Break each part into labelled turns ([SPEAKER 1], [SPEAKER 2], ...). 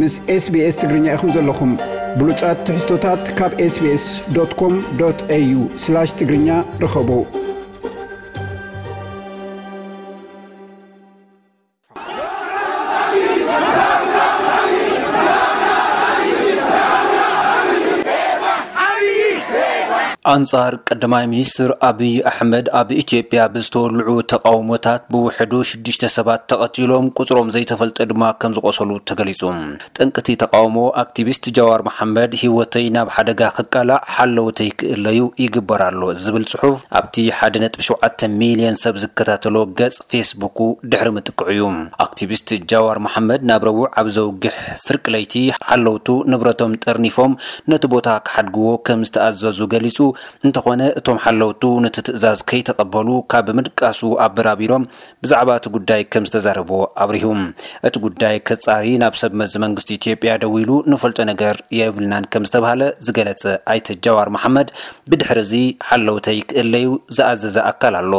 [SPEAKER 1] ምስ ኤስቢኤስ ትግርኛ ኢኹም ዘለኹም። ብሉጻት ትሕዝቶታት ካብ ኤስቢኤስ ዶት ኮም ዶት ኤዩ ስላሽ ትግርኛ ርኸቡ።
[SPEAKER 2] ኣንጻር ቀዳማይ ሚኒስትር ኣብዪ ኣሕመድ ኣብ ኢትዮጵያ ብዝተወልዑ ተቓውሞታት ብውሕዱ ሽዱሽተ ሰባት ተቐቲሎም ቁጽሮም ዘይተፈልጠ ድማ ከም ዝቖሰሉ ተገሊጹ። ጠንቂ'ቲ ተቓውሞ ኣክቲቪስት ጃዋር መሓመድ ህይወተይ ናብ ሓደጋ ክቃላዕ ሓለውተይ ክእለዩ ይግበር ኣሎ ዝብል ጽሑፍ ኣብቲ ሓደ ነጥቢ ሸውዓተ ሚልዮን ሰብ ዝከታተሎ ገጽ ፌስቡኩ ድሕሪ ምጥቅዑ'ዩ። ኣክቲቪስት ጃዋር መሓመድ ናብ ረቡዕ ኣብ ዘውግሕ ፍርቂ ለይቲ ሓለውቱ ንብረቶም ጠርኒፎም ነቲ ቦታ ክሓድግዎ ከም ዝተኣዘዙ ገሊጹ፣ እንተኾነ እቶም ሓለውቱ ነቲ ትእዛዝ ከይተቐበሉ ካብ ምድቃሱ ኣበራቢሮም ብዛዕባ እቲ ጉዳይ ከም ዝተዛረቦ ኣብሪሁ። እቲ ጉዳይ ከፃሪ ናብ ሰብ መዚ መንግስቲ ኢትዮጵያ ደዊሉ ንፈልጦ ነገር የብልናን ከም ዝተብሃለ ዝገለፀ ኣይተ ጃዋር መሓመድ ብድሕሪ እዚ ሓለውተይ ክእለዩ ዝኣዘዘ ኣካል ኣሎ።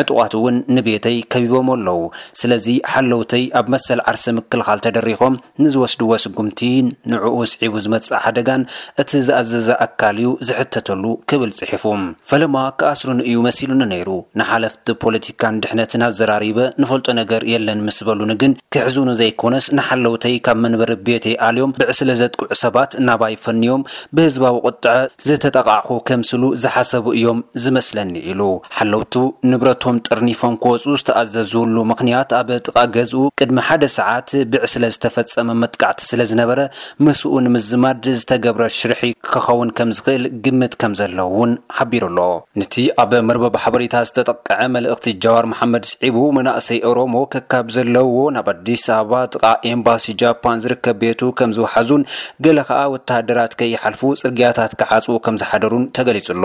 [SPEAKER 2] ዕጡቓት እውን ንቤተይ ከቢቦሞ ኣለዉ። ስለዚ ሓለውተይ ኣብ መሰል ዓርሰ ምክልኻል ተደሪኾም ንዝወስድዎ ስጉምቲን ንዕኡ ኣስዒቡ ዝመጽእ ሓደጋን እቲ ዝኣዘዘ ኣካል እዩ ዝሕተተሉ ክብል ጽሒፉ። ፈለማ ክኣስሩኒ እዩ መሲሉኒ ነይሩ። ንሓለፍቲ ፖለቲካን ድሕነትን ኣዘራሪበ ንፈልጦ ነገር የለን ምስ በሉኒ ግን ክሕዙኒ ዘይኮነስ ንሓለውተይ ካብ መንበሪ ቤተይ ኣልዮም ብዕስለ ዘጥቅዑ ሰባት ናባይ ፈንዮም ብህዝባዊ ቁጥዐ ዝተጠቓዕኹ ከምስሉ ዝሓሰቡ እዮም ዝመስለኒ ኢሉ። ሓለውቱ ንብረቶም ጠርኒፎም ክወጹ ዝተኣዘዝሉ ምኽንያት ኣብ ጥቓ ገዝኡ ቅድሚ ሓደ ሰዓት ብዕስለ ዝተፈጸመ መጥቃዕቲ ስለ ዝነበረ ምስኡ ንምዝማድ ዝተገብረ ሽርሒ ክኸውን ከም ዝኽእል ግምት ከም ዘለዎ'ውን ሓቢሩ ኣሎ። ነቲ ኣብ መርበብ ሓበሬታ ዝተጠቅዐ መልእኽቲ ጃዋር መሓመድ ስዒቡ መናእሰይ ኦሮሞ ከካብ ዘለውዎ ናብ ኣዲስ ኣበባ ጥቓ ኤምባሲ ጃፓን ዝርከብ ቤቱ ከም ዝውሓዙን ገለ ከኣ ወተሃደራት ከይሓልፉ ጽርግያታት ክዓጽዉ ከም ዝሓደሩን ተገሊጹ ኣሎ።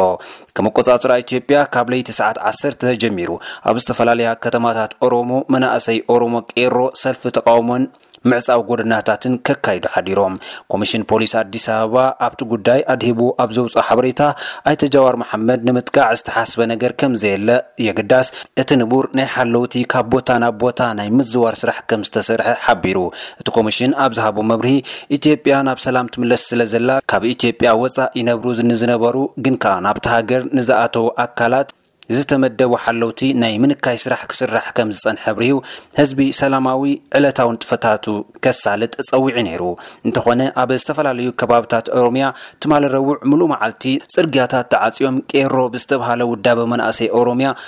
[SPEAKER 2] ከም ኣቆጻጽራ ኢትዮጵያ ካብ ለይቲ ሰዓት ዓሰርተ ጀሚሩ ኣብ ዝተፈላለያ ከተማታት ኦሮሞ መናእሰይ ኦሮሞ ቄሮ ሰልፊ ተቓውሞን ምዕጻው ጎደናታትን ከካይዱ ሓዲሮም። ኮሚሽን ፖሊስ ኣዲስ ኣበባ ኣብቲ ጉዳይ ኣድሂቡ ኣብ ዘውጽኦ ሓበሬታ ኣይተ ጃዋር መሓመድ ንምጥቃዕ ዝተሓስበ ነገር ከም ዘየለ የግዳስ እቲ ንቡር ናይ ሓለውቲ ካብ ቦታ ናብ ቦታ ናይ ምዝዋር ስራሕ ከም ዝተሰርሐ ሓቢሩ። እቲ ኮሚሽን ኣብ ዝሃቦ መብርሂ፣ ኢትዮጵያ ናብ ሰላም ትምለስ ስለዘላ፣ ካብ ኢትዮጵያ ወጻእ ይነብሩ ንዝነበሩ ግን ከኣ ናብታ ሃገር ንዝኣተዉ ኣካላት ዝተመደቡ ሓለውቲ ናይ ምንካይ ስራሕ ክስራሕ ከምዝጸንሐ ኣብሪሁ፣ ህዝቢ ሰላማዊ ዕለታዊ ንጥፈታቱ ከሳልጥ ጸዊዑ ነይሩ። እንተኾነ ኣብ ዝተፈላለዩ ከባብታት ኦሮሚያ ትማሊ ረቡዕ ምሉእ መዓልቲ ጽርግያታት ተዓጽዮም ቄሮ ብዝተብሃለ ውዳበ መናእሰይ ኦሮሚያ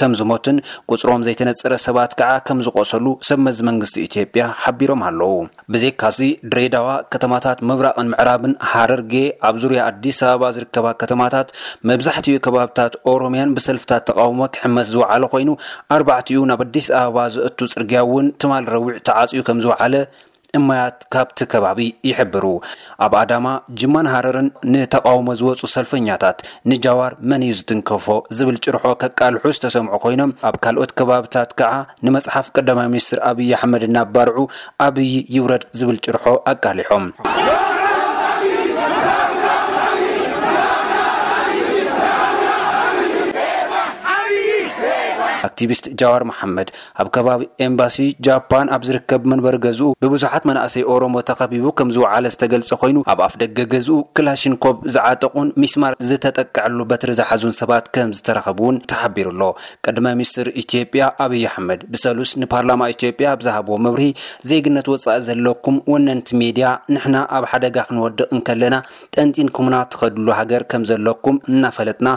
[SPEAKER 2] ከም ዝሞትን ቁጽሮም ዘይተነጸረ ሰባት ከኣ ከም ዝቖሰሉ ሰብ መዚ መንግስቲ ኢትዮጵያ ሓቢሮም ኣለዉ። ብዜካ'ዚ ድሬዳዋ፣ ከተማታት ምብራቕን ምዕራብን፣ ሃረርጌ፣ ኣብ ዙርያ ኣዲስ ኣበባ ዝርከባ ከተማታት፣ መብዛሕትኡ ከባብታት ኦሮምያን ብሰልፍታት ተቓውሞ ክሕመስ ዝወዓለ ኮይኑ፣ ኣርባዕቲኡ ናብ ኣዲስ ኣበባ ዘእቱ ጽርግያ'ውን ትማል ረቡዕ ተዓጽዩ ከም ዝወዓለ እማያት ካብቲ ከባቢ ይሕብሩ። ኣብ ኣዳማ፣ ጅማን ሃረርን ንተቓውሞ ዝወጹ ሰልፈኛታት፣ ንጃዋር መን እዩ ዝትንከፎ? ዝብል ጭርሖ ከቃልሑ ዝተሰምዑ ኮይኖም፣ ኣብ ካልኦት ከባብታት ከኣ ንመጽሓፍ ቀዳማይ ሚኒስትር ኣብይ ኣሕመድ እናባርዑ ኣብይ ይውረድ ዝብል ጭርሖ ኣቃሊሖም። ኣክቲቪስት ጃዋር መሓመድ፣ ኣብ ከባቢ ኤምባሲ ጃፓን ኣብ ዝርከብ መንበሪ ገዝኡ ብብዙሓት መናእሰይ ኦሮሞ ተኸቢቡ ከም ዝወዓለ ዝተገልጸ ኮይኑ፣ ኣብ ኣፍደገ ገዝኡ ክላሽንኮቭ ዝዓጠቑን ሚስማር ዝተጠቅዐሉ በትሪ ዝሓዙን ሰባት ከም ዝተረኸቡ'ውን ተሓቢሩ'ሎ። ቀድመ ሚስስትር ኢትዮጵያ ኣብይ ኣሕመድ ብሰሉስ ንፓርላማ ኢትዮጵያ ኣብ ዝሃብዎ መብርሂ ዜግነት ወጻኢ ዘለኩም ወነንቲ ሜድያ ንሕና ኣብ ሓደጋ ክንወድቕ እንከለና ጠንጢንኩምና ትኸድሉ ሃገር ከም ዘለኩም እናፈለጥና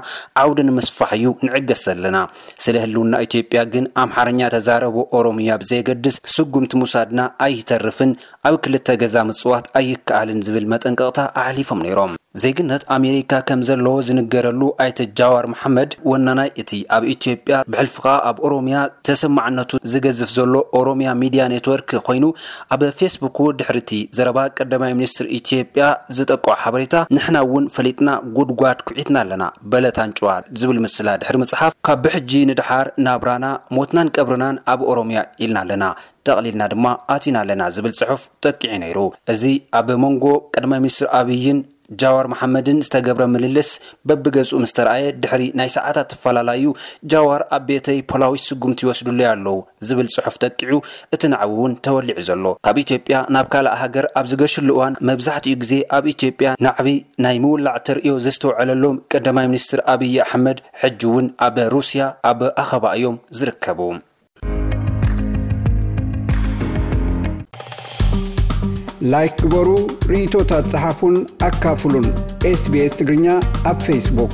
[SPEAKER 2] ዓውዲ ንምስፋሕ'ዩ ንዕገስ ዘለና ስለ ህልውና ኢትዮጵያ ግን ኣምሓርኛ ተዛረቡ ኦሮምያ ብዘየገድስ ስጉምቲ ምውሳድና ኣይተርፍን፣ ኣብ ክልተ ገዛ ምፅዋት ኣይከኣልን ዝብል መጠንቀቕታ ኣሕሊፎም ነይሮም። ዜግነት ኣሜሪካ ከም ዘለዎ ዝንገረሉ ኣይተ ጃዋር መሓመድ ወናናይ እቲ ኣብ ኢትዮጵያ ብሕልፊ ከኣ ኣብ ኦሮምያ ተሰማዕነቱ ዝገዝፍ ዘሎ ኦሮምያ ሚድያ ኔትወርክ ኮይኑ ኣብ ፌስቡኩ ድሕሪ እቲ ዘረባ ቀዳማይ ሚኒስትር ኢትዮጵያ ዝጠቅዖ ሓበሬታ ንሕና እውን ፈሊጥና ጉድጓድ ኩዒትና ኣለና በለት ኣንጭዋል ዝብል ምስላ ድሕሪ ምጽሓፍ ካብ ብሕጂ ንድሓር ናብራና ሞትናን ቀብርናን ኣብ ኦሮምያ ኢልና ኣለና ጠቕሊልና ድማ ኣቲና ኣለና ዝብል ጽሑፍ ጠቂዑ ነይሩ። እዚ ኣብ መንጎ ቀዳማይ ሚኒስትር ኣብይን ጃዋር መሓመድን ዝተገብረ ምልልስ በብገጹ ምስተርኣየ ድሕሪ ናይ ሰዓታት እፈላላዩ ጃዋር ኣብ ቤተይ ፖላዊስ ስጉምቲ ይወስዱለይ ኣለዉ ዝብል ጽሑፍ ጠቂዑ እቲ ናዕቢ እውን ተወሊዑ ዘሎ ካብ ኢትዮጵያ ናብ ካልእ ሃገር ኣብ ዝገሽሉ እዋን መብዛሕትኡ ግዜ ኣብ ኢትዮጵያ ናዕቢ ናይ ምውላዕ ተርእዮ ዘስተውዐለሎም ቀዳማይ ሚኒስትር ኣብዪ ኣሕመድ ሕጂ እውን ኣብ ሩስያ ኣብ ኣኸባ እዮም ዝርከቡ።
[SPEAKER 1] ላይክ ግበሩ፣ ርኢቶታት ጽሓፉን ኣካፍሉን። ኤስቢኤስ ትግርኛ ኣብ ፌስቡክ